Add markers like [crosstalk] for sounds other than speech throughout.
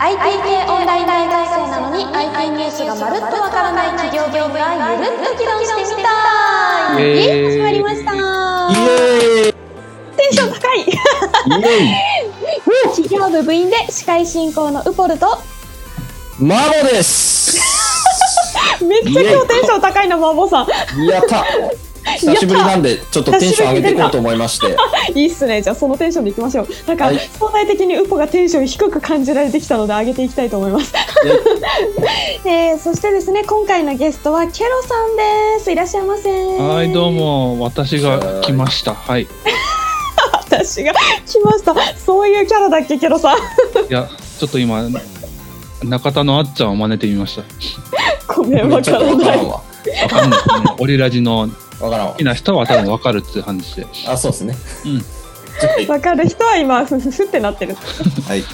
IT 系オンライン大学生なのに IT ニュースがまるっとわからない企業業務がゆるっと議論してみたい、イエーイ。始まりました。イエーイ。テンション高い。イエ企業部部員で司会進行のウポルと。イマモです。[laughs] めっちゃ今日テンション高いなマモさん。やった久しぶりなんでちょっとテンション上げていこうと思いまして。[laughs] いいっすね。じゃあそのテンションでいきましょう。なんか、はい。相対的にウポがテンション低く感じられてきたので上げていきたいと思います。[laughs] [laughs] えー、そしてですね今回のゲストはケロさんです。いらっしゃいませ。はい、どうも、私が来ました。はい。い私が来ました。そういうキャラだっけケロさん。や、ちょっと今、中田のあっちゃんを真似てみましごめんわからない。わからんわ。た。わかんない。うんオリラジのわからんわ。好きな人は多分わかるっていう話で。あそうですね。うん。はいわかる人は今フフフってなってる。はい。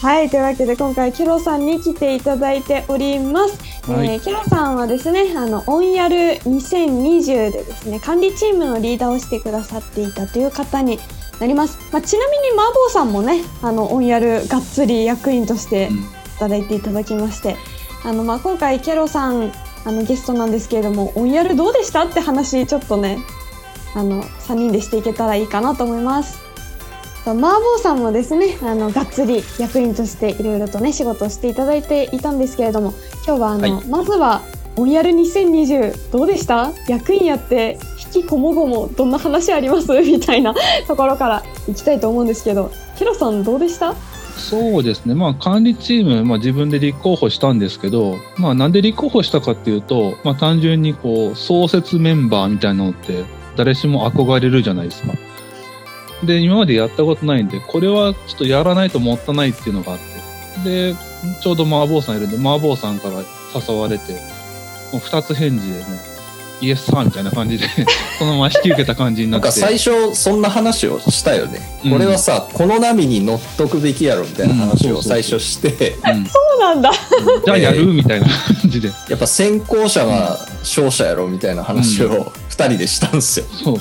はいというわけで今回ケロさんに来ていただいております、はい。えーケロさんはですねあのオンヤル2020でですね管理チームのリーダーをしてくださっていたという方になります、まあ、ちなみにマーボーさんもねあのオンヤルがっつり役員としてうん。働いていただきましてあの、まあ、今回ケロさんあのゲストなんですけれどもオンヤルどうでしたって話ちょっとねあの3人でしていけたらいいかなと思います。とマーボーさんもですねあのがっつり役員としていろいろとね仕事をしていただいていたんですけれども今日はあの、はい。まずは「オンヤル2020」どうでした？役員やって引きこもごもどんな話あります？みたいなところからいきたいと思うんですけどヒロさんどうでした？そうですね。まあ、管理チーム、まあ自分で立候補したんですけど、まあなんで立候補したかっていうと、まあ単純にこう、創設メンバーみたいなのって、誰しも憧れるじゃないですか。で、今までやったことないんで、これはちょっとやらないともったいないっていうのがあって。で、ちょうど麻婆さんいるんで、麻婆さんから誘われて、もう二つ返事でもう、イエスサーみたいな感じで、[laughs] そのまま引き受けた感じになって。なんか最初そんな話をしたよね、うん。これはさこの波に乗っとくべきやろみたいな話を最初して、うんそう。[laughs] なんだ。[laughs] じゃあやるみたいな感じで。やっぱ先行者が勝者やろみたいな話を2人でしたんですよ、そう。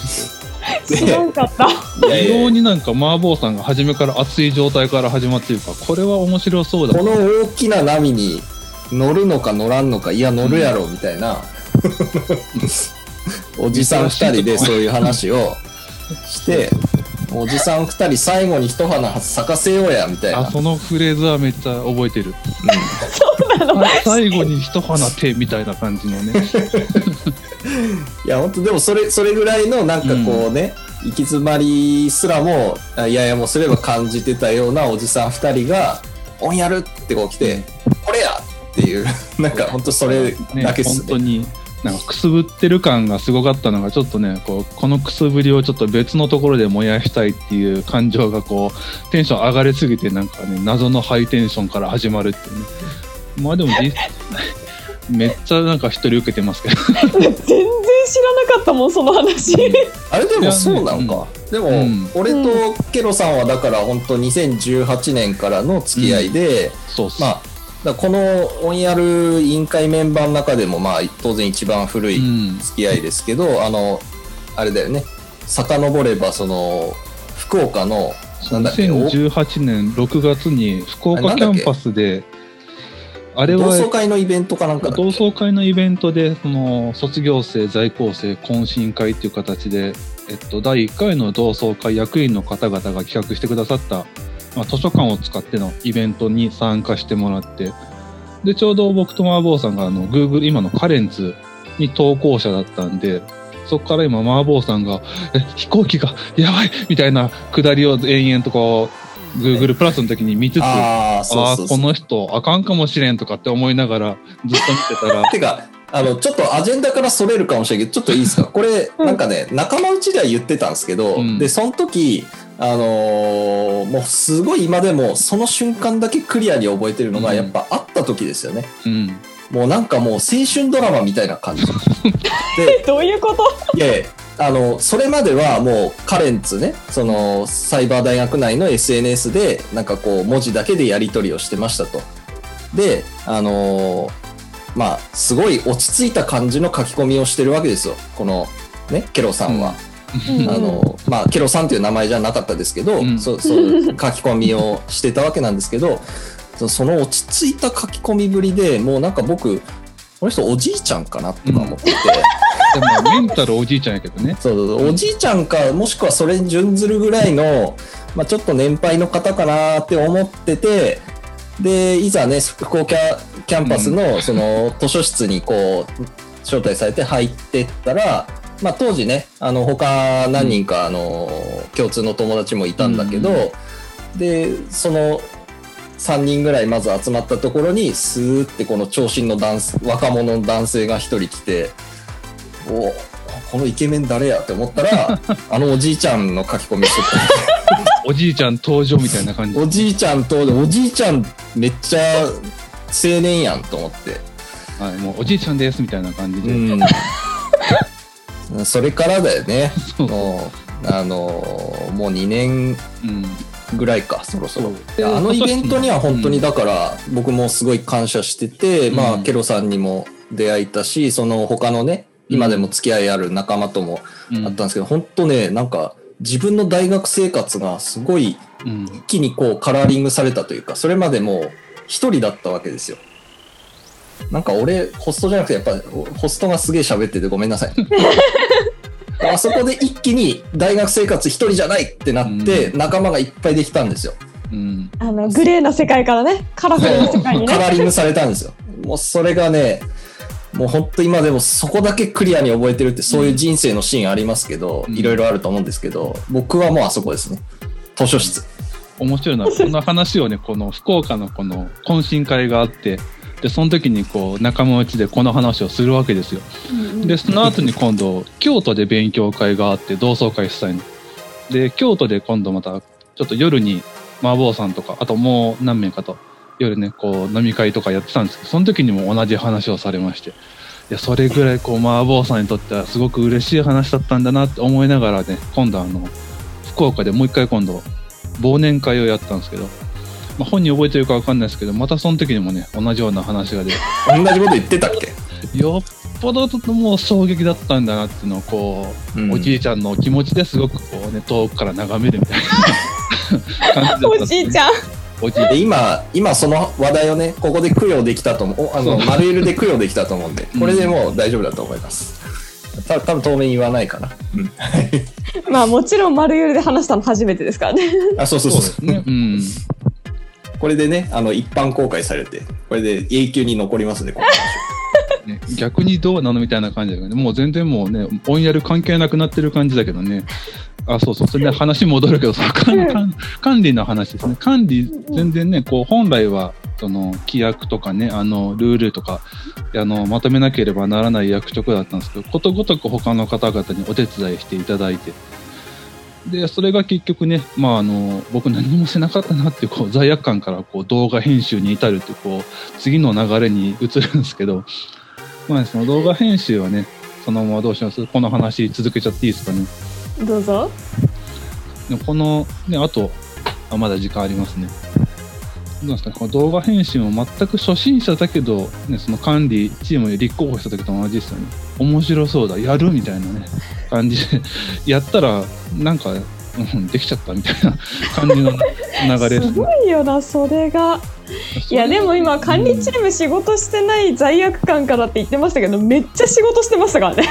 知らんかった。非いやいや。常になんか麻婆さんが初めから熱い状態から始まってるか。らこれは面白そうだ。この大きな波に乗るのか乗らんのかいや乗るやろみたいな、[laughs] おじさん2人でそういう話をして [laughs] おじさん2人最後に一花咲かせようやみたいな。あそのフレーズはめっちゃ覚えてる。そうなの？あ最後に一花手みたいな感じのね。[laughs] いや本当でもそれそれぐらいのなんかこうね、行き詰まりすらもやいやもうすれば感じてたようなおじさん2人が「オンやる!」ってこう来て「これや!」っていう。なんか本当それねだけっすね本当になんかくすぶってる感がすごかったのがちょっとねこうこのくすぶりをちょっと別のところで燃やしたいっていう感情がこうテンション上がりすぎてなんかね謎のハイテンションから始まるっていうね。まあでも実 [laughs] めっちゃなんか一人受けてますけど。全然知らなかったもんその話。あれでもそうなのか、でも、うん。俺とケロさんはだから本当2018年からの付き合いで、そうっす、まあだこのオンヤル委員会メンバーの中でもまあ当然一番古いうん。付き合いですけど、あのあれだよね。遡ればその福岡のなんだっけ？お2018年6月に福岡キャンパスであれ同は窓会のイベントかなんか同窓会のイベントでその卒業生在校生懇親会っていう形で、えっと、第1回の同窓会役員の方々が企画してくださった、まあ、図書館を使ってのイベントに参加してもらってでちょうど僕とマーボーさんがあの Google 今のカレンツに投稿者だったんでそこから今マーボーさんが「え飛行機がやばい!」みたいなくだりを延々とこう Google プラスの時に見つつああこの人あかんかもしれんとかって思いながらずっと見てたら [laughs] てかあのちょっとアジェンダからそれるかもしれないけどちょっといいですか？[laughs] これうんなんかね仲間内では言ってたんですけど、うん。でその時あのーもうすごい今でもその瞬間だけクリアに覚えてるのがうん。やっぱ会った時ですよね、うん。もうなんかもう青春ドラマみたいな感じ。[laughs] でどういうこと？いやいやあのそれまではもうカレンツねそのサイバー大学内の SNS でなんかこう文字だけでやり取りをしてましたと。であのーまあすごい落ち着いた感じの書き込みをしてるわけですよ。このねケロさんは、うん。あの、まあ、ケロさんという名前じゃなかったですけど、うん。そうそう書き込みをしてたわけなんですけど、そその落ち着いた書き込みぶりでもうなんか僕、この人おじいちゃんかなとか思ってて、でもメンタルおじいちゃんやけどね。そうそうそう。おじいちゃんか、もしくはそれに準ずるぐらいの、まあ、ちょっと年配の方かなって思ってて、で、いざね、福岡キャンパスのその図書室にこう、招待されて入ってったら、まあ当時ね、あの、他何人か、あの、共通の友達もいたんだけど、で、その、3人ぐらいまず集まったところに、スーってこの長身の男性若者の男性が一人来て、おこのイケメン誰やって思ったら、[laughs] あのおじいちゃんの書き込みしとった。おじいちゃん登場みたいな感じ。おじいちゃんと、おじいちゃんめっちゃ青年やんと思って。はい、もうおじいちゃんですみたいな感じで。うん。[laughs] それからだよね。そうもう、あのーもう2年うん。ぐらいか、そろそろ。あのイベントには本当にだから、僕もすごい感謝してて、うんまあ、ケロさんにも出会えたし、その他のね、今でも付き合いある仲間ともうんあったんですけど、本当ね、なんか、自分の大学生活がすごいうん。一気にこうカラーリングされたというか、それまでもう一人だったわけですよ。なんか俺、ホストじゃなくて、やっぱホストがすげえ喋っててごめんなさい。[laughs] あそこで一気に大学生活一人じゃないってなって、仲間がいっぱいできたんですよ。うん。あの、グレーな世界からね、カラフルな世界にね。カラーリングされたんですよ。もうそれがね、もう本当今でもそこだけクリアに覚えてるってそういう人生のシーンありますけど、うんいろいろあると思うんですけど、僕はもうあそこですね。図書室。面白いな。この話をね、この福岡のこの懇親会があって、で、その時にこう、仲間内でこの話をするわけですよ。うんで、その後に今度、京都で勉強会があって、同窓会主催の。で、京都で今度また、ちょっと夜に、麻婆さんとか、あともう何名かと、夜ね、こう、飲み会とかやってたんですけど、その時にも同じ話をされまして、いや、それぐらい、こう、麻婆さんにとってはすごく嬉しい話だったんだなって思いながらね、今度あの、福岡でもう一回今度、忘年会をやったんですけど、まあ、本人覚えてるかわかんないですけど、またその時にもね、同じような話が出て、同じこと言ってたっけ？よっぽどもう衝撃だったんだなっていうのをこう、うん。おじいちゃんの気持ちですごくこうね遠くから眺めるみたいな [laughs] 感じだったおじいちゃん。おじいで今、今その話題をね、ここで供養できたと思う。おあの、そう丸ゆるで供養できたと思うんで、うんこれでもう大丈夫だと思います。た多分当面言わないかな。うん。まあもちろん丸ゆるで話したの初めてですからね。[laughs] あ、そうそうそうそうねうんこれでね、あの、一般公開されて、これで永久に残りますね、この話 [laughs] ね逆にどうなのみたいな感じだけどねもう全然もうねオンやる関係なくなってる感じだけどねあそうそう。それで話戻るけどその管管理の話ですね。管理全然ねこう本来はその規約とかねあのルールとかあのまとめなければならない役職だったんですけどことごとく他の方々にお手伝いしていただいてでそれが結局ね、まあ、あの僕何もしなかったなっていうこう罪悪感からこう動画編集に至るってこう次の流れに移るんですけど、まあ、その動画編集はねそのままどうします？この話続けちゃっていいですかね？どうぞ。でこのねあとあまだ時間ありますね。どうですかね。この動画編集も全く初心者だけど、ね、その管理チームに立候補した時と同じですよね。面白そうだ。やるみたいなね感じで。[laughs] やったらなんか、うん、できちゃったみたいな [laughs] 感じの流れですすごいよな、それが。いや、でも今、管理チーム仕事してない罪悪感からって言ってましたけど、めっちゃ仕事してましたからね。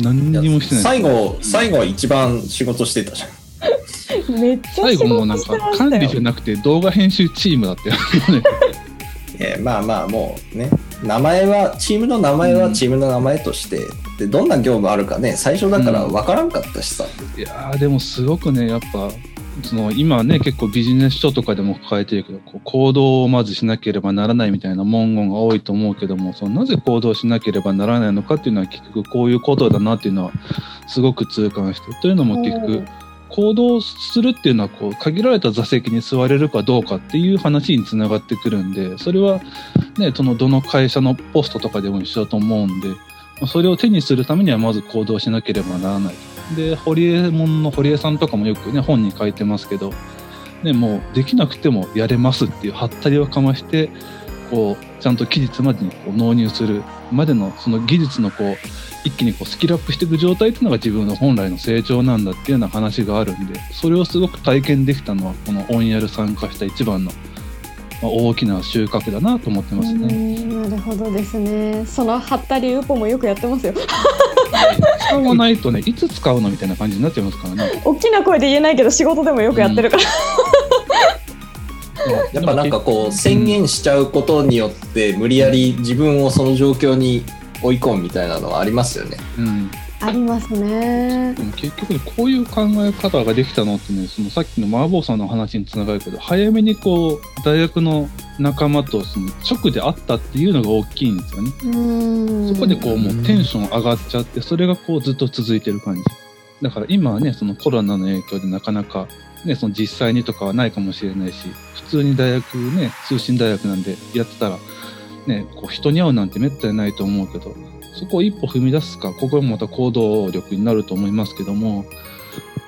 何にもしてない。最後、最後は一番仕事してたじゃん。[laughs] めっちゃ最仕後もうなんか管理じゃ。なくて動画編集チームだったよね [laughs] えーまあまあもうね。名前はチームの名前はチームの名前として、でどんな業務あるかね最初だから分からんかったしさ、いやーでもすごくねやっぱその今ね結構ビジネス書とかでも書かれてるけどこう行動をまずしなければならないみたいな文言が多いと思うけどもそのなぜ行動しなければならないのかっていうのは結局こういうことだなっていうのはすごく痛感してというのも結局行動するっていうのはこう限られた座席に座れるかどうかっていう話につながってくるんでそれはねそのどの会社のポストとかでも一緒だと思うんでまあそれを手にするためにはまず行動しなければならないで堀江門の堀江さんとかもよくね本に書いてますけど、ね、もうできなくてもやれますっていうハったりをかましてこうちゃんと期日までにこう納入するまでのその技術のこう一気にこうスキルアップしていく状態っていうのが自分の本来の成長なんだっていうような話があるんでそれをすごく体験できたのはこのオンヤル参加した一番の、まあ、大きな収穫だなと思ってますね。うんなるほどですね。そのハったりウポもよくやってますよ。[laughs] 使わないとねいつ使うのみたいな感じになっちゃいますからね。大きな声で言えないけど仕事でもよくやってるから。[laughs] やっぱなんかこう宣言しちゃうことによって無理やり自分をその状況に追い込むみたいなのはありますよね。うんありますね。結局ねこういう考え方ができたのってねそのさっきの麻婆さんの話につながるけど早めにこう大学の仲間とその直で会ったっていうのが大きいんですよね。うん。そこでこうもうテンション上がっちゃってそれがこうずっと続いてる感じ。だから今はねそのコロナの影響でなかなかねその実際にとかはないかもしれないし普通に大学ね通信大学なんでやってたらねこう人に会うなんてめったにないと思うけどそこを一歩踏み出すかここがまた行動力になると思いますけども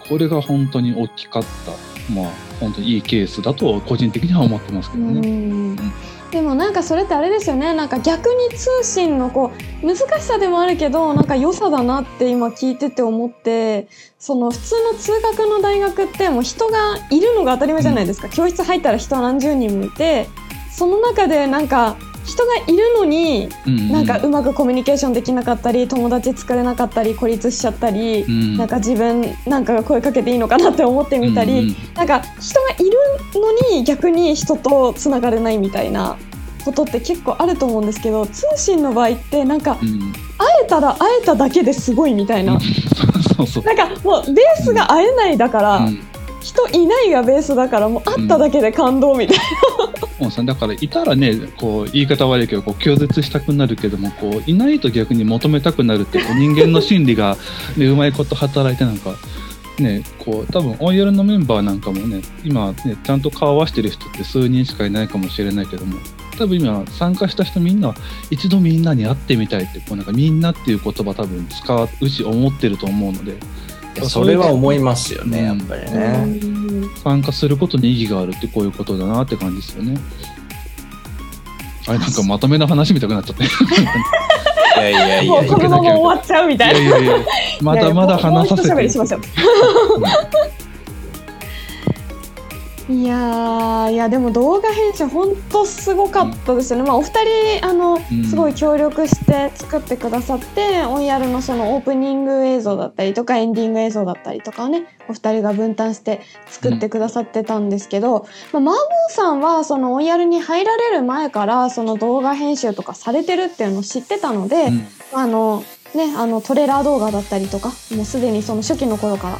これが本当に大きかったまあ本当にいいケースだと個人的には思ってますけどね。でもなんかそれってあれですよね。なんか逆に通信のこう難しさでもあるけどなんか良さだなって今聞いてて思ってその普通の通学の大学ってもう人がいるのが当たり前じゃないですか、教室入ったら人は何十人もいてその中でなんか人がいるのにうんなんかうまくコミュニケーションできなかったり友達作れなかったり孤立しちゃったり、うん。なんか自分なんか声かけていいのかなって思ってみたり、うんうんなんか人がいるのに逆に人とつながれないみたいなことって結構あると思うんですけど通信の場合ってなんかうん。会えたら会えただけですごいみたいな、[laughs] そうそう。なんかもうベースが会えないだから、うん人いないがベースだからもう会っただけで感動みたいな、うさだからいたらねこう言い方悪いけどこう拒絶したくなるけどもこういないと逆に求めたくなるってこう人間の心理が、ね、うまいこと働いてなんかねこう多分オンヤルのメンバーなんかもね今ねちゃんと顔合わせてる人って数人しかいないかもしれないけども多分今参加した人みんな一度みんなに会ってみたいってこうなんかみんなっていう言葉多分使うし思ってると思うので。いやそれは思いますよね、うんやっぱりうね。ん参加することに意義があるってこういうことだなって感じですよね。あれなんかまとめの話みたくなっちゃって。いやいやいもうやこのまま終わっちゃうみたいな。いやいやいや、まだまだ話させて。いやいやもうもう一喋りしましょう。いやーいやでも動画編集本当すごかったですよね、まあ、お二人あの、うん。すごい協力して作ってくださってオンヤルのそのオープニング映像だったりとかエンディング映像だったりとかをねお二人が分担して作ってくださってたんですけど、まあ、マーボーさんはそのオンヤルに入られる前からその動画編集とかされてるっていうのを知ってたので、うん。あのね、あのトレーラー動画だったりとかもうすでにその初期の頃から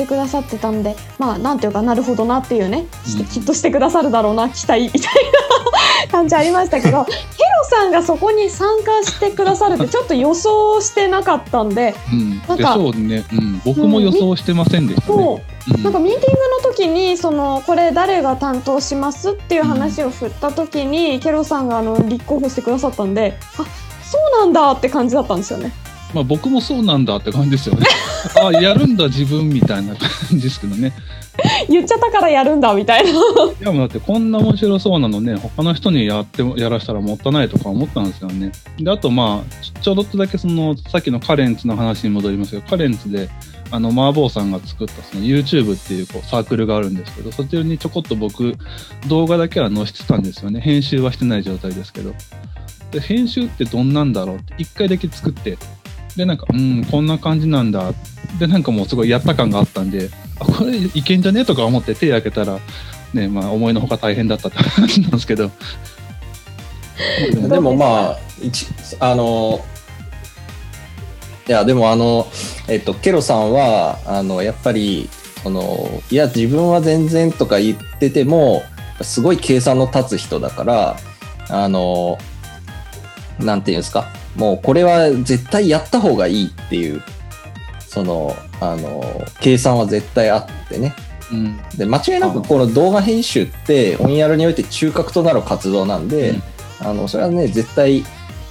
してくださってたんでまあなんていうかなるほどなっていうね、きっとしてくださるだろうな期待みたいな [laughs] 感じありましたけどケロさんがそこに参加してくださるってちょっと予想してなかったんでうん、でなんかそうね、うん、僕も予想してませんでしたね。うん。なんかミーティングの時にそのこれ誰が担当しますっていう話を振った時に、ケロさんがあの立候補してくださったんであそうなんだって感じだったんですよね。まあ僕もそうなんだって感じですよね。[laughs] あやるんだ自分みたいな感じですけどね。言っちゃったからやるんだみたいな。いやもうだってこんな面白そうなのね、他の人にやってもやらしたらもったいないとか思ったんですよね。で、あとまあ、ちちょろっとだけその、さっきのカレンツの話に戻りますけど、カレンツで、あの、麻婆さんが作ったその YouTube っていうこうサークルがあるんですけど、そちらにちょこっと僕、動画だけは載せてたんですよね。編集はしてない状態ですけど。で、編集ってどんなんだろうって一回だけ作って、で、なんか、うん、こんな感じなんだ。で、なんかもうすごいやった感があったんで、あ、これいけんじゃねとか思って手開けたら、ね、まあ思いのほか大変だったって話なんですけど。でもまあ、一あの、いや、でもあの、えっと、ケロさんは、あの、やっぱり、その、いや、自分は全然とか言ってても、すごい計算の立つ人だから、あの、なんていうんですか、もうこれは絶対やった方がいいっていう、その、あの、計算は絶対あってね。うん。で、間違いなくこの動画編集って、オンヤルにおいて中核となる活動なんで、うんあの、それはね、絶対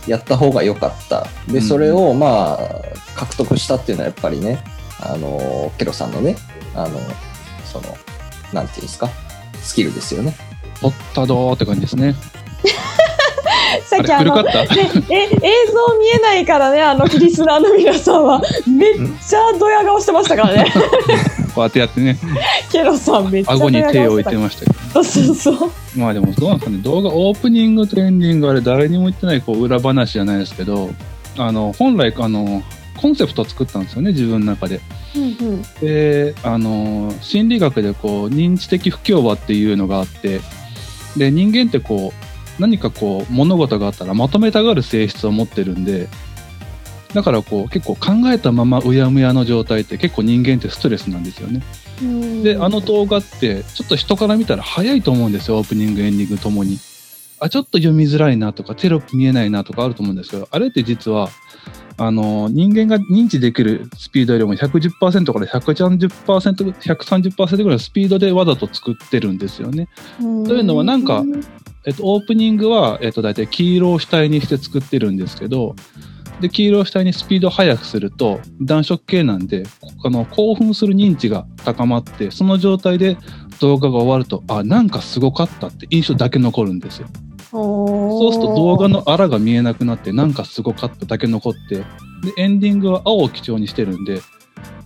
やった方が良かった。で、うんそれをまあ、獲得したっていうのはやっぱりね、あの、ケロさんのね、あの、その、なんていうんですか、スキルですよね。取ったどーって感じですね。[laughs] [laughs] さっきあの、あ [laughs] え映像見えないからね、あの、キリスナーの皆さんは、めっちゃドヤ顔してましたからね。[laughs] こうやってやってね、ケロさんめっちゃド顎に手を置いてましたけど。そうそうそう。まあでもどうなんですかね、動画オープニングとエンディングあれ誰にも言ってないこう裏話じゃないですけど、あの、本来あの、コンセプトを作ったんですよね、自分の中で。うんうん。で、あの、心理学でこう、認知的不協和っていうのがあって、で、人間ってこう、何かこう、物事があったらまとめたがる性質を持ってるんで、だからこう、結構考えたままうやむやの状態って結構人間ってストレスなんですよね。うんで、あの動画って、ちょっと人から見たら早いと思うんですよ、オープニング、エンディングともに。あ、ちょっと読みづらいなとか、テロップ見えないなとかあると思うんですけど、あれって実は、あの、人間が認知できるスピードよりも110%から130%、130%ぐらいのスピードでわざと作ってるんですよね。というのはなんかえっと、オープニングは、えっと、大体黄色を主体にして作ってるんですけど、で、黄色を主体にスピードを速くすると、暖色系なんで、あの、興奮する認知が高まって、その状態で動画が終わると、あ、なんかすごかったって印象だけ残るんですよ。そうすると動画のあらが見えなくなって、なんかすごかっただけ残って、で、エンディングは青を基調にしてるんで、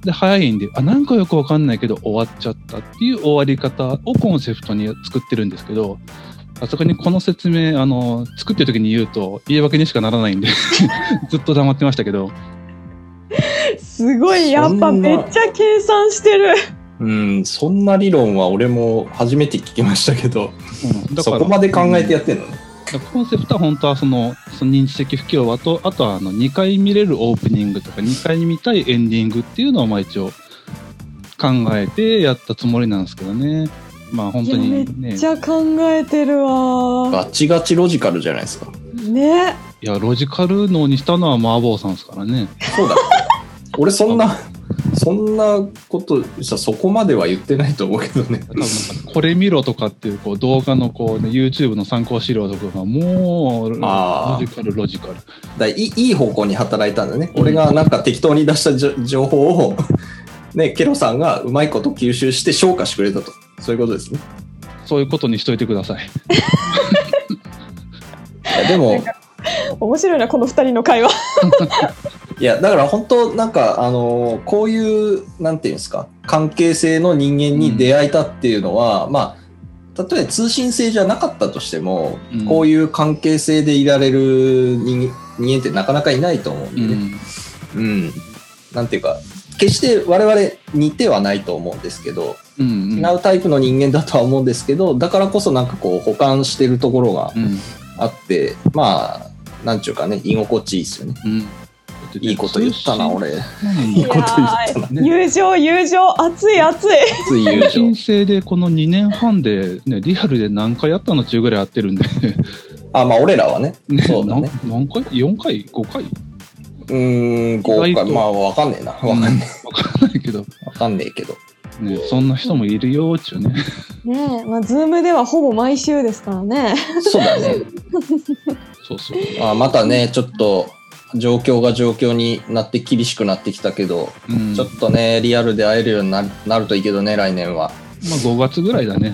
で、早いんで、あ、なんかよくわかんないけど終わっちゃったっていう終わり方をコンセプトに作ってるんですけど、さすがにこの説明、あの、作ってる時に言うと言い訳にしかならないんで、[laughs] ずっと黙ってましたけど、すごい、やっぱめっちゃ計算してる。うん、そんな理論は俺も初めて聞きましたけど、うん、だそからこまで考えてやってんのね？だからコンセプトは本当はそのその認知的不協和とあとはあの2回見れるオープニングとか2回見たいエンディングっていうのをまあ一応考えてやったつもりなんですけどねまあ本当にねっちゃ考えてるわ。ガチガチロジカルじゃないですか。ね。いやロジカル脳にしたのは麻婆さんですからねそうだ。俺そんな、そんなことさ、そこまでは言ってないと思うけどね。多分なんかこれ見ろとかっていうこう動画のこう、ね、YouTube の参考資料とかがもうロあージカルロジカルだいいいい方向に働いたんだね。うん俺がなんか適当に出したじょ情報を、[laughs] ね、ケロさんがうまいこと吸収して消化してくれたと。そういうことですね。そういうことにしといてくださいいやでも、面白いな、この二人の会話。[laughs] いや、だから本当なんか、あのこういう、なんていうんですか、関係性の人間に出会えたっていうのは、まあ、例えば通信制じゃなかったとしても、うんこういう関係性でいられる人人間ってなかなかいないと思うんでね。うん。なんていうか、決して我々似てはないと思うんですけど、うんうん違うタイプの人間だとは思うんですけど、だからこそなんかこう補完してるところがうんあって、まあ、なんちゅうかね、居心地いいですよね。うんいいこと言ったな、俺。いいいこと言ったな。ね友情、友情、熱い熱い。つい友情通信。制でこの2年半で、ね、リアルで何回やったの中ぐらいやってるんで、あ、まあ俺らはね。ね、そうだね。何何回 ?4 回 ?5 回？うーん、豪華。意外とまあわかんねえな。わかんねわかんないけど、え。わかんねえけど。ね、そんな人もいるよっちゅうね。ねえ、まあ、ズームではほぼ毎週ですからね。そうだね。[laughs] そうそう。あまたね、ちょっと状況が状況になって厳しくなってきたけど、うん、ちょっとね、リアルで会えるようにななるといいけどね、来年は。まあ5月ぐらいだね。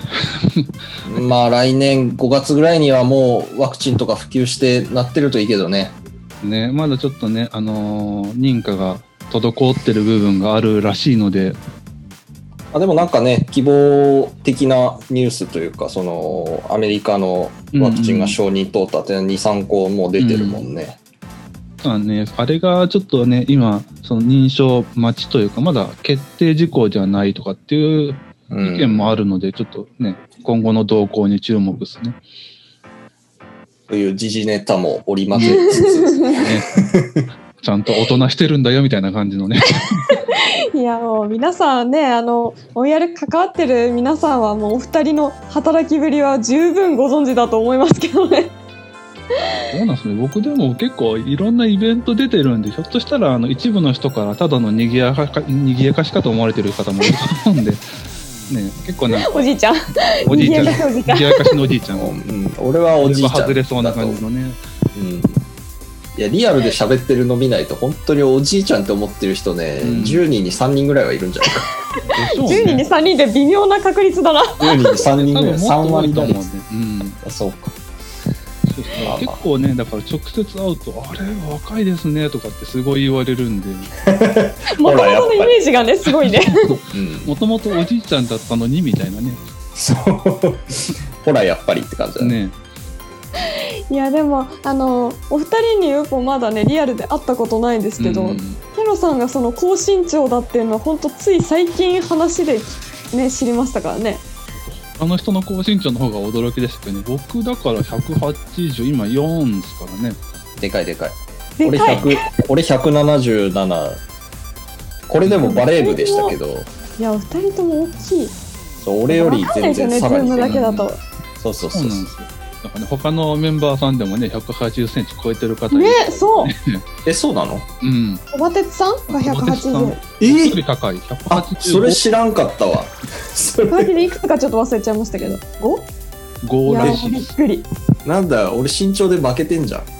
[laughs] まあ来年5月ぐらいにはもうワクチンとか普及してなってるといいけどね。ね、まだちょっとね、あのー認可が滞ってる部分があるらしいので、あでもなんかね、希望的なニュースというか、そのアメリカのワクチンが承認通ったって2、3個もう出てるもんね。まあね、あれがちょっとね、今、その認証待ちというか、まだ決定事項じゃないとかっていううん意見もあるので、ちょっとね、今後の動向に注目ですね。という時事ネタも織り交ぜつつ、ね [laughs] ちゃんと大人してるんだよみたいな感じのね。いや、もう皆さんね、あの、おやる関わってる皆さんはもうお二人の働きぶりは十分ご存知だと思いますけどね。そうなんですね。僕でも結構いろんなイベント出てるんで、ひょっとしたらあの一部の人からただの賑やかか賑やかしかと思われてる方もいると思うんで、[laughs] ね、結構なんかおじいちゃん。おじいちゃん、賑やかしおじいちゃん賑やかしのおじいちゃんを、うん、俺はおじいちゃん外れそうな感じのね。うんいやリアルで喋ってるの見ないと本当におじいちゃんって思ってる人ね、うん10人に3人ぐらいはいるんじゃないかでしょう10人にね。3人で微妙な確率だな。10人に3人ぐらい3多分もっと多い割と思うんで。うん。そうか結構ね、だから直接会うと、あれ、若いですねとかってすごい言われるんで、もともとのイメージがね、すごいね。うん。もともとおじいちゃんだったのにみたいなね。そう。ほら、やっぱりって感じだね。ねいや、でも、あの、お二人に UFO まだね、リアルで会ったことないんですけど、うんケロさんがその高身長だっていうのは、本当つい最近話でね、知りましたからね。あの人の高身長の方が驚きでしたけどね、僕だから180、今4ですからね。でかいでかい。俺でかい。100、俺177。これでもバレー部でしたけど、いや、お二人とも大きい。そう俺より全然さらに。そうそうそううそう。そなんからね、他のメンバーさんでもね、180センチ超えてる方いるね、そう。[laughs] え、そうなの？うん。おばてつさんが180。え僕より高い。あ、それ185知らんかったわ。[laughs] それマジでいくつかちょっと忘れちゃいましたけど。5? いやらしいです。びっくり。なんだ、俺身長で負けてんじゃん。[laughs]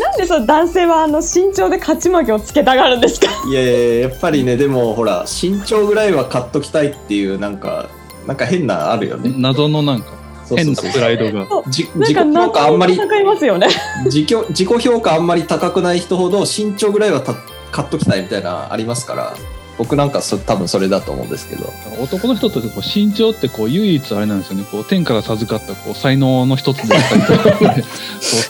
なんでその男性はあの身長で勝ち負けをつけたがるんですか？いやいややっぱりね、でもほら、身長ぐらいは買っときたいっていう、なんか、なんか変なあるよね。うん謎のなんか、変なプライドが。じなんか自己評価あんまり戦いますよね。自己自己評価あんまり高くない人ほど身長ぐらいはた買っときたいみたいなありますから僕なんかそ多分それだと思うんですけど男の人ってこう身長ってこう唯一あれなんですよね。こう天から授かったこう才能の一つであったりとか、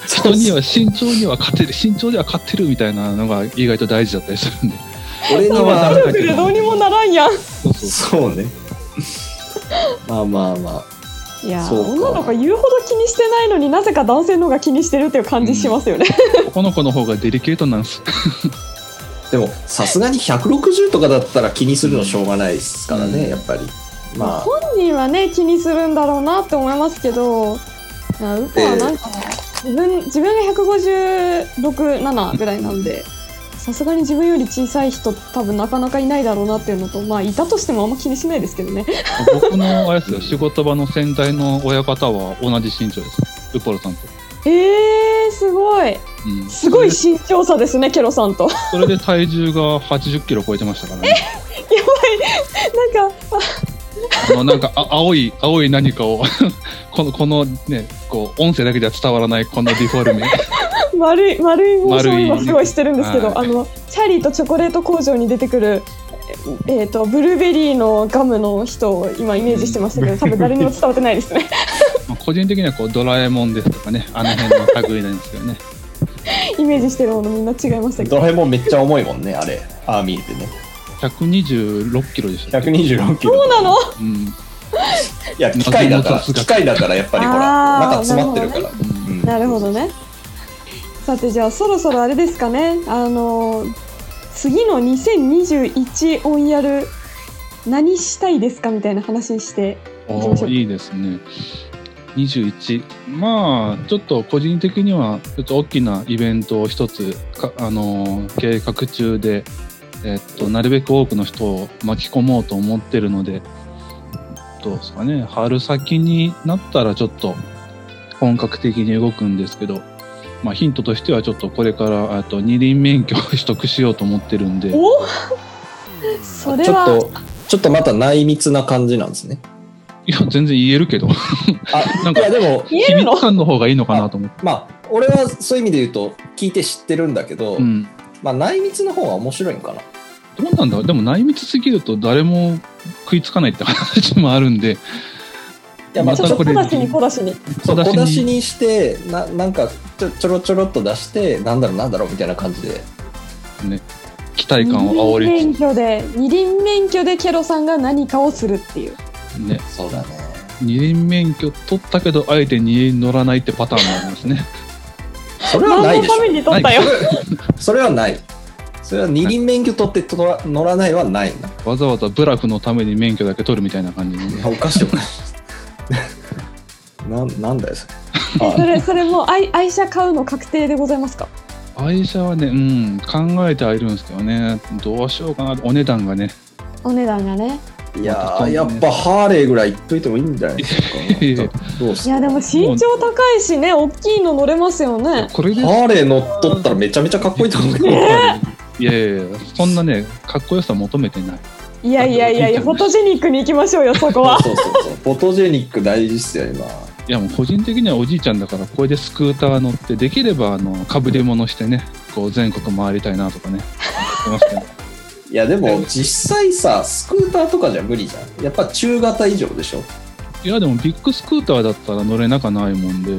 人には身長には勝てる、身長では勝ってるみたいなのが意外と大事だったりするんで。俺のまあはどうにもならんやん。そうそうそうねまあまあまいや女の子言うほど気にしてないのになぜか男性の方が気にしてるっていう感じしますよね。男の子の方がデリケートなんです。あ [laughs] でもさすがに160とかだったら気にするのしょうがないですからね、うんやっぱりまあ本人はね気にするんだろうなって思いますけど、ウコはなんか自分自分が156、7ぐらいなんで。さすがに自分より小さい人多分なかなかいないだろうなっていうのとまあいたとしてもあんま気にしないですけどね僕のあれですよ、仕事場の先代の親方は同じ身長です。ウポロさんと。えー、すごいうん、すごい身長差ですねケロさんとそれで体重が80キロ超えてましたからね。なんかあのなんかあ青い青い何かを [laughs] このこのねこう音声だけでは伝わらないこのディフォルメ丸い丸いモーションを丸い今すごいしてるんですけど、はい。あのチャーリーとチョコレート工場に出てくるえー、とブルーベリーのガムの人を今イメージしてましたけど多分誰にも伝わってないですね。[laughs] まあ個人的にはこうドラえもんですとかね。あの辺の類なんですけどね。[laughs] イメージしてるものみんな違いましたけど。ドラえもんめっちゃ重いもんねあれ。ああ見えてね。126キロでした、126キロ。そうなの？うん。いや機械だから機械だからやっぱりほあらー中詰まってるから。うんうん。なるほどねさてじゃあそろそろあれですかね。あの次の2021オンヤル何したいですかみたいな話して。行きましょうおーいいですね。21まあちょっと個人的にはちょっと大きなイベントを一つかあのー計画中でえっとなるべく多くの人を巻き込もうと思ってるのでどうですかね。春先になったらちょっと本格的に動くんですけどまあヒントとしてはちょっとこれからあと二輪免許を取得しようと思ってるんで。おそれは。ちょっとちょっとまた内密な感じなんですね。いや全然言えるけど。あ [laughs] なんかいやでも秘言えるの？密感の方がいいのかなと思って。まあ俺はそういう意味で言うと聞いて知ってるんだけど、うん。まあ内密の方が面白いんかな。どうなんだでも内密すぎると誰も食いつかないって話もあるんで、いやまちょったことれ小出しに小出しに。そう小出しに。小出しにしてななんかちょちょろちょろっと出してなんだろうなんだろうみたいな感じで。ね、期待感を煽二輪免り許で二輪免許でケロさんが何かをするっていう。ね、そうだね。二輪免許取ったけど、あえて二輪乗らないってパターンもありますね。それは何ないでしょ。のために取ったよ。[laughs] それはない。それは二輪免許取って乗らないはない。なわざわざブラフのために免許だけ取るみたいな感じのね。おかしいおかしい [laughs] ななんだよそれ。それそれもう愛愛車買うの確定でございますか？愛車はね、うん、考えてはいるんですけどね、どうしようかな、お値段がね。お値段がね。いやーやっぱハーレーぐらい言っといてもいいんじゃないですかいやどうすいやでも身長高いしね大きいの乗れますよね。これで。ハーレー乗っとったらめちゃめちゃかっこいいと思うけど、いやいやいや、そんなね、かっこよさ求めてない。いやいやいやいやフォトジェニックに行きましょうよそこは。そうそうそうフォトジェニック大事っすよ今。いいやもう個人的にはおじいちゃんだからこれでスクーター乗ってできればあのかぶり物してねこう全国回りたいなとかね思ってますけど。[laughs] いやでも実際さスクーターとかじゃ無理じゃん。やっぱ中型以上でしょ？いやでもビッグスクーターだったら乗れなかないもんで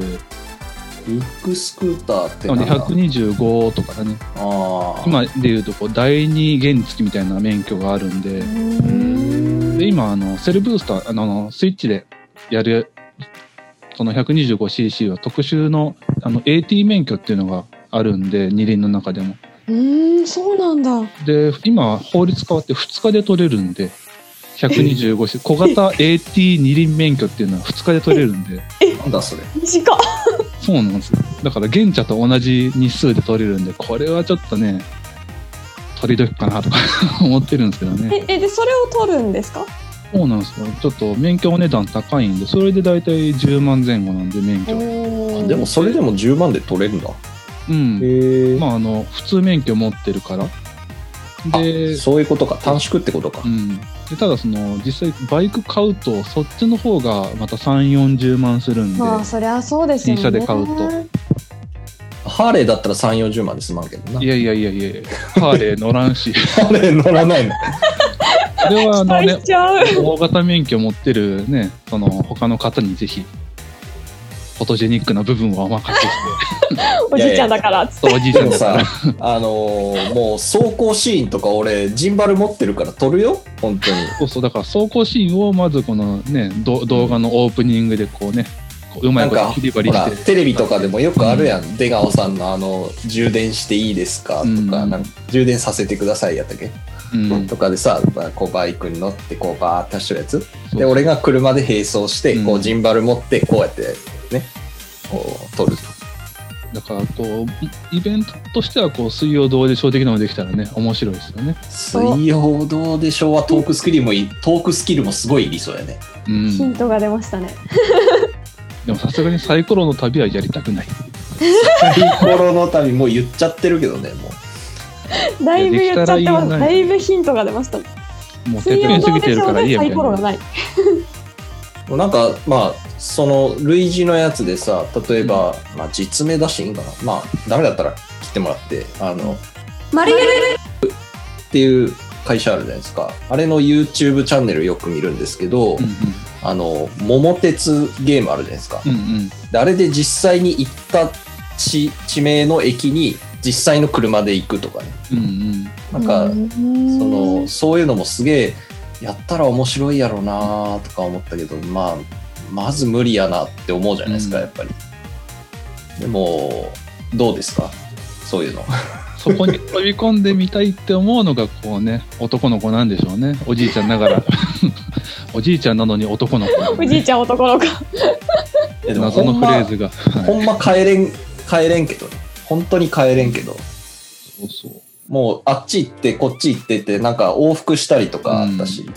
ビッグスクーターってなのでなんだ125とかだね。ああ今でいうとこう第二原付みたいな免許があるんで。で今あのセルブースターあのあのスイッチでやるその 125cc は特殊のあの AT 免許っていうのがあるんで二輪の中でも。うーん、そうなんだ。で今法律変わって2日で取れるんで。125cc [laughs] 小型 AT 二輪免許っていうのは2日で取れるんで。なんだそれ？短っ。そうなんですよ。だから現茶と同じ日数で取れるんでこれはちょっとね取り時かなとか [laughs] 思ってるんですけどね。え、え、で、それを取るんですか？そうなんですよ。ちょっと免許お値段高いんでそれで大体10万前後なんで免許。でもそれでも10万で取れるんだ。うん。へえ、まああの普通免許持ってるから。でそういうことか。短縮ってことか、うん、でただその実際バイク買うとそっちの方がまた3 4 0万するんで、まあ、そりゃそうですよね。新車で買うと。ハーレーだったら3 4 0万で済まんけどな。いやいやいやいやいや。ハーレー乗らんし。[laughs] ハーレー乗らないの。[laughs] これはあのね。大型免許持ってるねその他の方にぜひ。フォトジェニックな部分を [laughs] お任せして。[laughs] おじいちゃんだから、つって。そうおじいちでもゃんだから。さあのーもう走行シーンとか俺ジンバル持ってるから撮るよ？本当に。そうそうだから走行シーンをまずこのねど動画のオープニングでこうねこううまないんかこと切り張りほらしてテレビとかでもよくあるやん、出川さんのあの充電していいですか？とか,、うんなんか充電させてくださいやったっけ、うん。とかでさこうバイクに乗ってこうバーって走るやつ。で俺が車で並走してこううん。ジンバル持ってこうやってね。こう。撮るとだからこうイベントとしてはこう水曜どうでしょう的なのができたらね面白いですよね。水曜どうでしょうはトークスキルもいトークスキルもすごいいりそうやね。うん。ヒントが出ましたね。[laughs] でもさすがにサイコロの旅はやりたくない。サイコロの旅もう言っちゃってるけどねもだいぶ言っちゃってます。だいぶヒントが出ました。もうてっぺん過ぎてるからいいやでサみたいな。イコロがない。う [laughs] もうなんかまあその類似のやつでさ例えば、まあ実名出していいんかな？まあダメだったら切ってもらってあのマリエルっていう会社あるじゃないですか。あれの YouTube チャンネルよく見るんですけど、うんあの桃鉄ゲームあるじゃないですか、うんうん。であれで実際に行った地地名の駅に実際の車で行くとかね。うんうん。なんか、そそのそういうのもすげえやったら面白いやろうなとか思ったけどまあまず無理やなって思うじゃないですか、うん。やっぱり。でもどうですか？そういうの。[laughs] そこに飛び込んでみたいって思うのがこうね男の子なんでしょうね。おじいちゃんながら。[laughs] おじいちゃんなのに男の子。ね、おじいちゃん男の子。謎のフレーズが、はい。ほんま帰れん帰れんけどね。本当に帰れんけど。そうそう。もうあっち行ってこっち行ってってなんか往復したりとかあったし、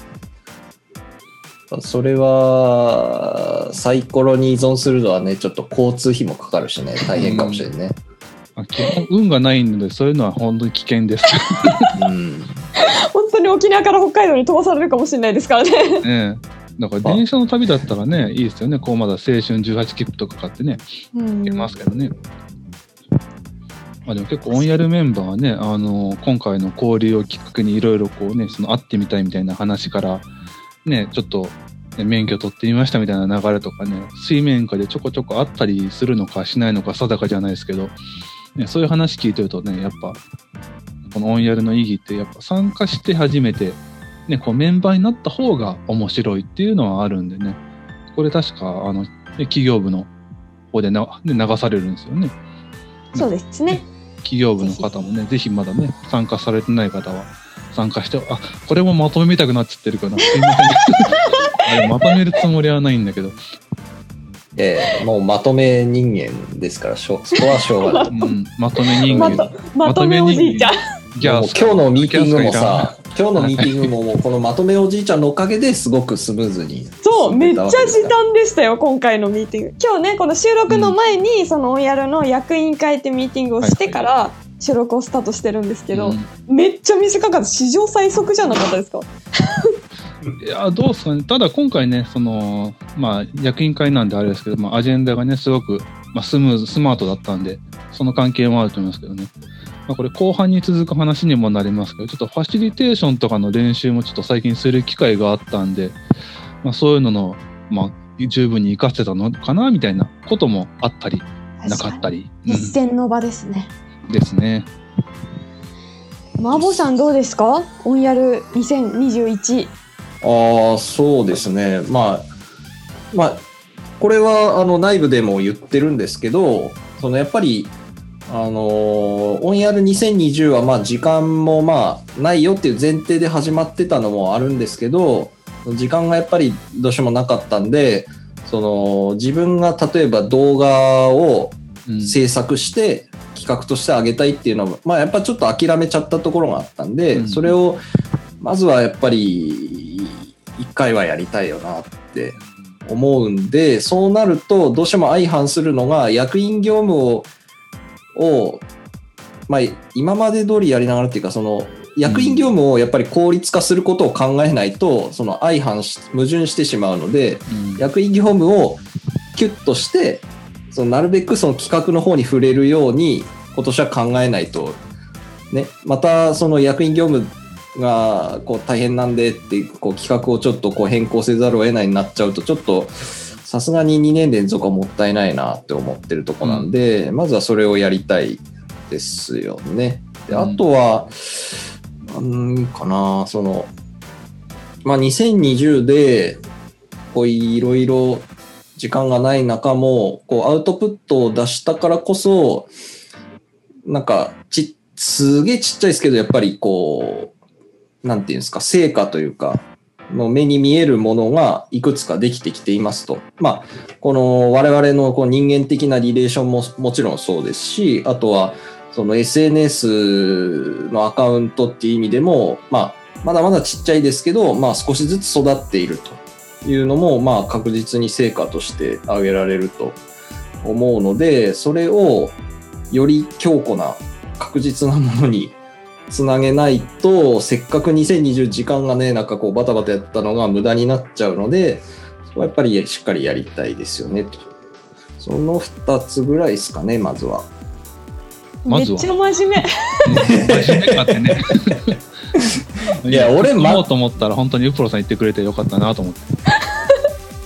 それはサイコロに依存するのはねちょっと交通費もかかるしね大変かもしれんね、まあ基本運がないのでそういうのは本当に危険です。うん。本当に沖縄から北海道に飛ばされるかもしれないですからね。ねだから電車の旅だったらねいいですよね。こうまだ青春18切符とか買ってねうん。行けますけどね、まあでも結構オンヤルメンバーはねあの今回の交流をきっかけにいろいろこうねその会ってみたいみたいな話からねちょっとね免許取ってみましたみたいな流れとかね水面下でちょこちょこあったりするのかしないのか定かじゃないですけど、ね、そういう話聞いてるとねやっぱこのオンヤルの意義ってやっぱ参加して初めて、ね、こうメンバーになった方が面白いっていうのはあるんでね。これ確かあの、ね、企業部の方でなで流されるんですよね。そうですね。企業部の方もねぜひまだね参加されてない方は参加してあこれもまとめみたくなっちゃってるかな。すいません。[laughs] まとめるつもりはないんだけど、ええもうまとめ人間ですからしょそこはしょうがない。うん、まとめ人間。まとまとめおじいちゃん。ギャースもう今日のミーティングもさ今日のミーティングももうこのまとめおじいちゃんのおかげですごくスムーズにそう、めっちゃ時短でしたよ、今回のミーティング。今日ね、この収録の前に、そのオンヤルの役員会ってミーティングをしてから、収録をスタートしてるんですけど、うんめっちゃ短かった。史上最速じゃなかったですか？[laughs] いや、どうですかね。ただ今回ね、その、まあ、役員会なんであれですけど、まあ、アジェンダがね、すごく、まあ、スムーズ、スマートだったんで、その関係もあると思いますけどね。まあ、これ後半に続く話にもなりますけど、ちょっとファシリテーションとかの練習もちょっと最近する機会があったんで、まあ、そういうのの、まあ、十分に活かせたのかな、みたいなこともあったり、なかったり。うん実践の場ですね。ですね。マーボーさんどうですか？オンヤル2021。ああ、そうですね。まあ、まあ、これはあの内部でも言ってるんですけど、そのやっぱり、あのーオンヤル2020はまあ時間もまあないよっていう前提で始まってたのもあるんですけど、時間がやっぱりどうしてもなかったんで、その自分が例えば動画をうん制作して企画としてあげたいっていうのも、まあやっぱちょっと諦めちゃったところがあったんで、うん。それをまずはやっぱり一回はやりたいよなって思うんで、そうなるとどうしても相反するのが役員業務を、をまあ今まで通りやりながらっていうか、その役員業務をやっぱり効率化することを考えないと、その相反し、矛盾してしまうので、うん。役員業務をキュッとしてそのなるべくその企画の方に触れるように今年は考えないと、ね、またその役員業務がこう大変なんでってこう企画をちょっとこう変更せざるを得ないになっちゃうとちょっとさすがに2年連続はもったいないなって思ってるとこなんで、まずはそれをやりたいですよね。であとは、なんかな。そのまあ2020でこういろいろ時間がない中もこうアウトプットを出したからこそなんかちすげえちっちゃいですけどやっぱりこうなんていうんですか成果というかの目に見えるものがいくつかできてきていますと。まあ、この我々のこう人間的なリレーションももちろんそうですし、あとはその SNS のアカウントっていう意味でも、まあ、まだまだちっちゃいですけど、まあ少しずつ育っているというのも、まあ確実に成果として挙げられると思うので、それをより強固な確実なものにつなげないと、せっかく2020時間がね、なんかこうバタバタやったのが無駄になっちゃうので、そこはやっぱりしっかりやりたいですよねと。その2つぐらいですかね、まずは。まずはめっちゃ真面目。真面目かってね。[laughs] いや俺ま [laughs] 思おうと思ったら本当にウプロさん言ってくれてよかったなと思って。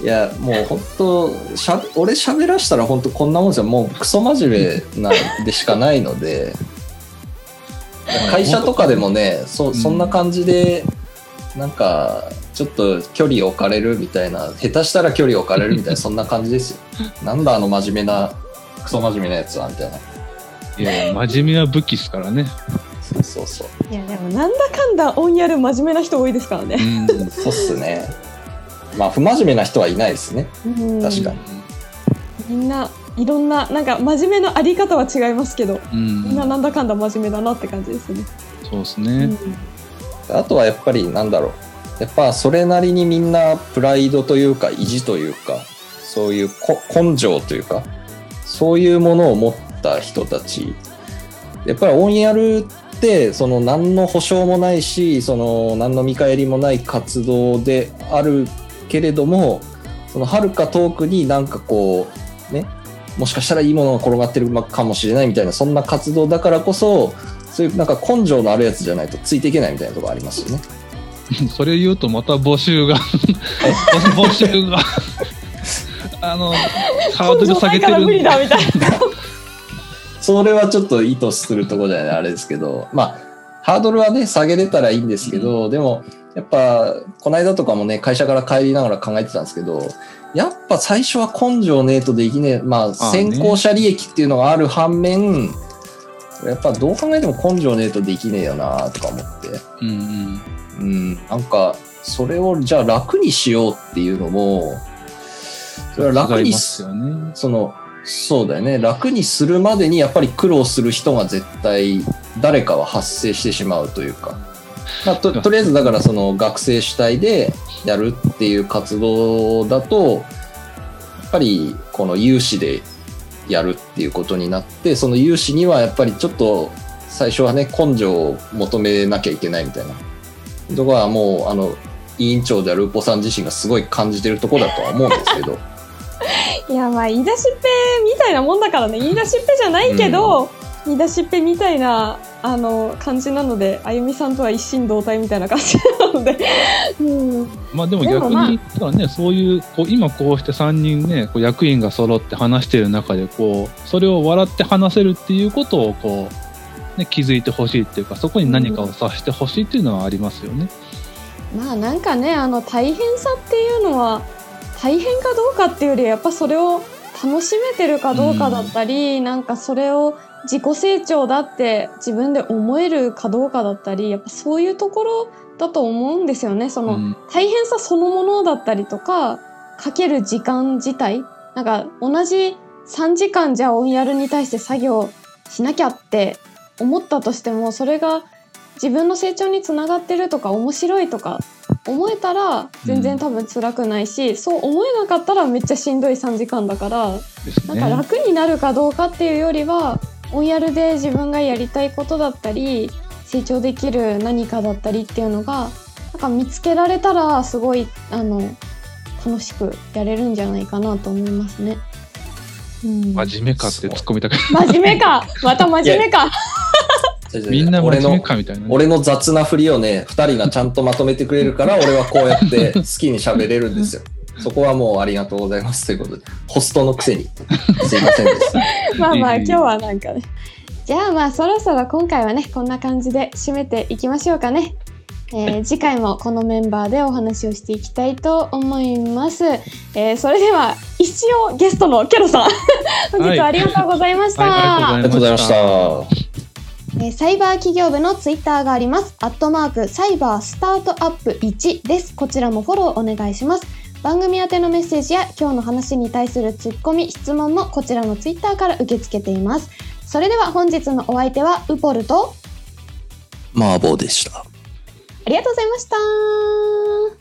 いや、もう本当しゃ、俺喋らしたら本当こんなもんですよ。もうクソ真面目なでしかないので、会社とかでもね、そそんな感じで、なんか、ちょっと距離置かれるみたいな、下手したら距離置かれるみたいな、そんな感じですよ。[laughs] なんだあの真面目な、クソ真面目なやつは、みたいな。いやいや、真面目は武器っすからね。そうそうそう。いやでもなんだかんだオンヤル真面目な人多いですからうね。ん。そうっすね。まあ、不真面目な人はいないですね。うん確かに。みんないろんななんか真面目なあり方は違いますけど、うん。みんななんだかんだ真面目だなって感じですね。そうですうね。んあとはやっぱりなんだろう。やっぱそれなりにみんなプライドというか意地というか、そういうこ根性というか、そういうものを持った人たち。やっぱりオンヤルって、その何の保証もないし、その何の見返りもない活動であるけれども、その遥か遠くになんかこう、ね、もしかしたらいいものが転がってるかもしれないみたいな、そんな活動だからこそ、そういうなんか根性のあるやつじゃないとついていけないみたいなところありますよね。[laughs] それ言うとまた募集が、[laughs] 募集が、[laughs] あの、ハードル下げてるんみたいな。それはちょっと意図するところじゃないあれですけど、まあ、ハードルはね、下げれたらいいんですけど、でも、やっぱ、この間とかもね、会社から帰りながら考えてたんですけど、やっぱ最初は根性ねえとできねえ、まあ、先行者利益っていうのがある反面、やっぱどう考えても根性ねえとできねえよなとか思って。うんうん、なんか、それをじゃあ楽にしようっていうのも、それは楽にね。その、そうだよね。楽にするまでにやっぱり苦労する人が絶対誰かは発生してしまうというか。まあ、ととりあえずだからその学生主体でやるっていう活動だと、やっぱりこの有志でやるっていうことになって、その有志にはやっぱりちょっと最初はね、根性を求めなきゃいけないみたいな。とこはもう、あの、委員長であるウポさん自身がすごい感じてるとこだとは思うんですけど。[laughs] いやまあ言い出しっぺみたいなもんだからね。言い出しっぺじゃないけど、言い出しっぺみたいなあの感じなのであゆみさんとは一心同体みたいな感じなので、[laughs] うん、まあでも逆に、ただね、そういう、こう今こうして3人ね、こう役員が揃って話してる中で、こう、それを笑って話せるっていうことを、こう、ね、気づいてほしいっていうか、そこに何かを察してほしいっていうのはありますよね。まあなんかねあの大変さっていうのは大変かどうかっていうよりやっぱそれを楽しめてるかどうかだったり、なんかそれを自己成長だって自分で思えるかどうかだったりやっぱそういうところだと思うんですよね。その、うん。大変さそのものだったりとかかける時間自体。なんか同じ3時間じゃあオンヤルに対して作業しなきゃって思ったとしてもそれが自分の成長につながってるとか面白いとか思えたら全然多分辛くないし、そう思えなかったらめっちゃしんどい3時間だからね。なんか楽になるかどうかっていうよりはオンヤルで自分がやりたいことだったり成長できる何かだったりっていうのがなんか見つけられたらすごいあの楽しくやれるんじゃないかなと思いますね。うん、真面目かって突っ込みたく真面目か！[laughs] また真面目か！みんな真俺の面目かみたいなね。俺の雑な振りをね2人がちゃんとまとめてくれるから俺はこうやって好きに喋れるんですよそこはもうありがとうございますということでホストのくせにすいませんでした [laughs] まあまあいい今日はなんかねじゃあまあそろそろ今回はねこんな感じで締めていきましょうかね。えー [laughs] 次回もこのメンバーでお話をしていきたいと思います。えーそれでは一応ゲストのケロさん [laughs] 本日はありがとうございました。はいありがとうございましたえーサイバー企業部のツイッターがあります。アットマークサイバースタートアップ1です。こちらもフォローお願いします。番組宛てのメッセージや今日の話に対するツッコミ、質問もこちらのツイッターから受け付けています。それでは本日のお相手はウポルと麻婆でしたありがとうございました。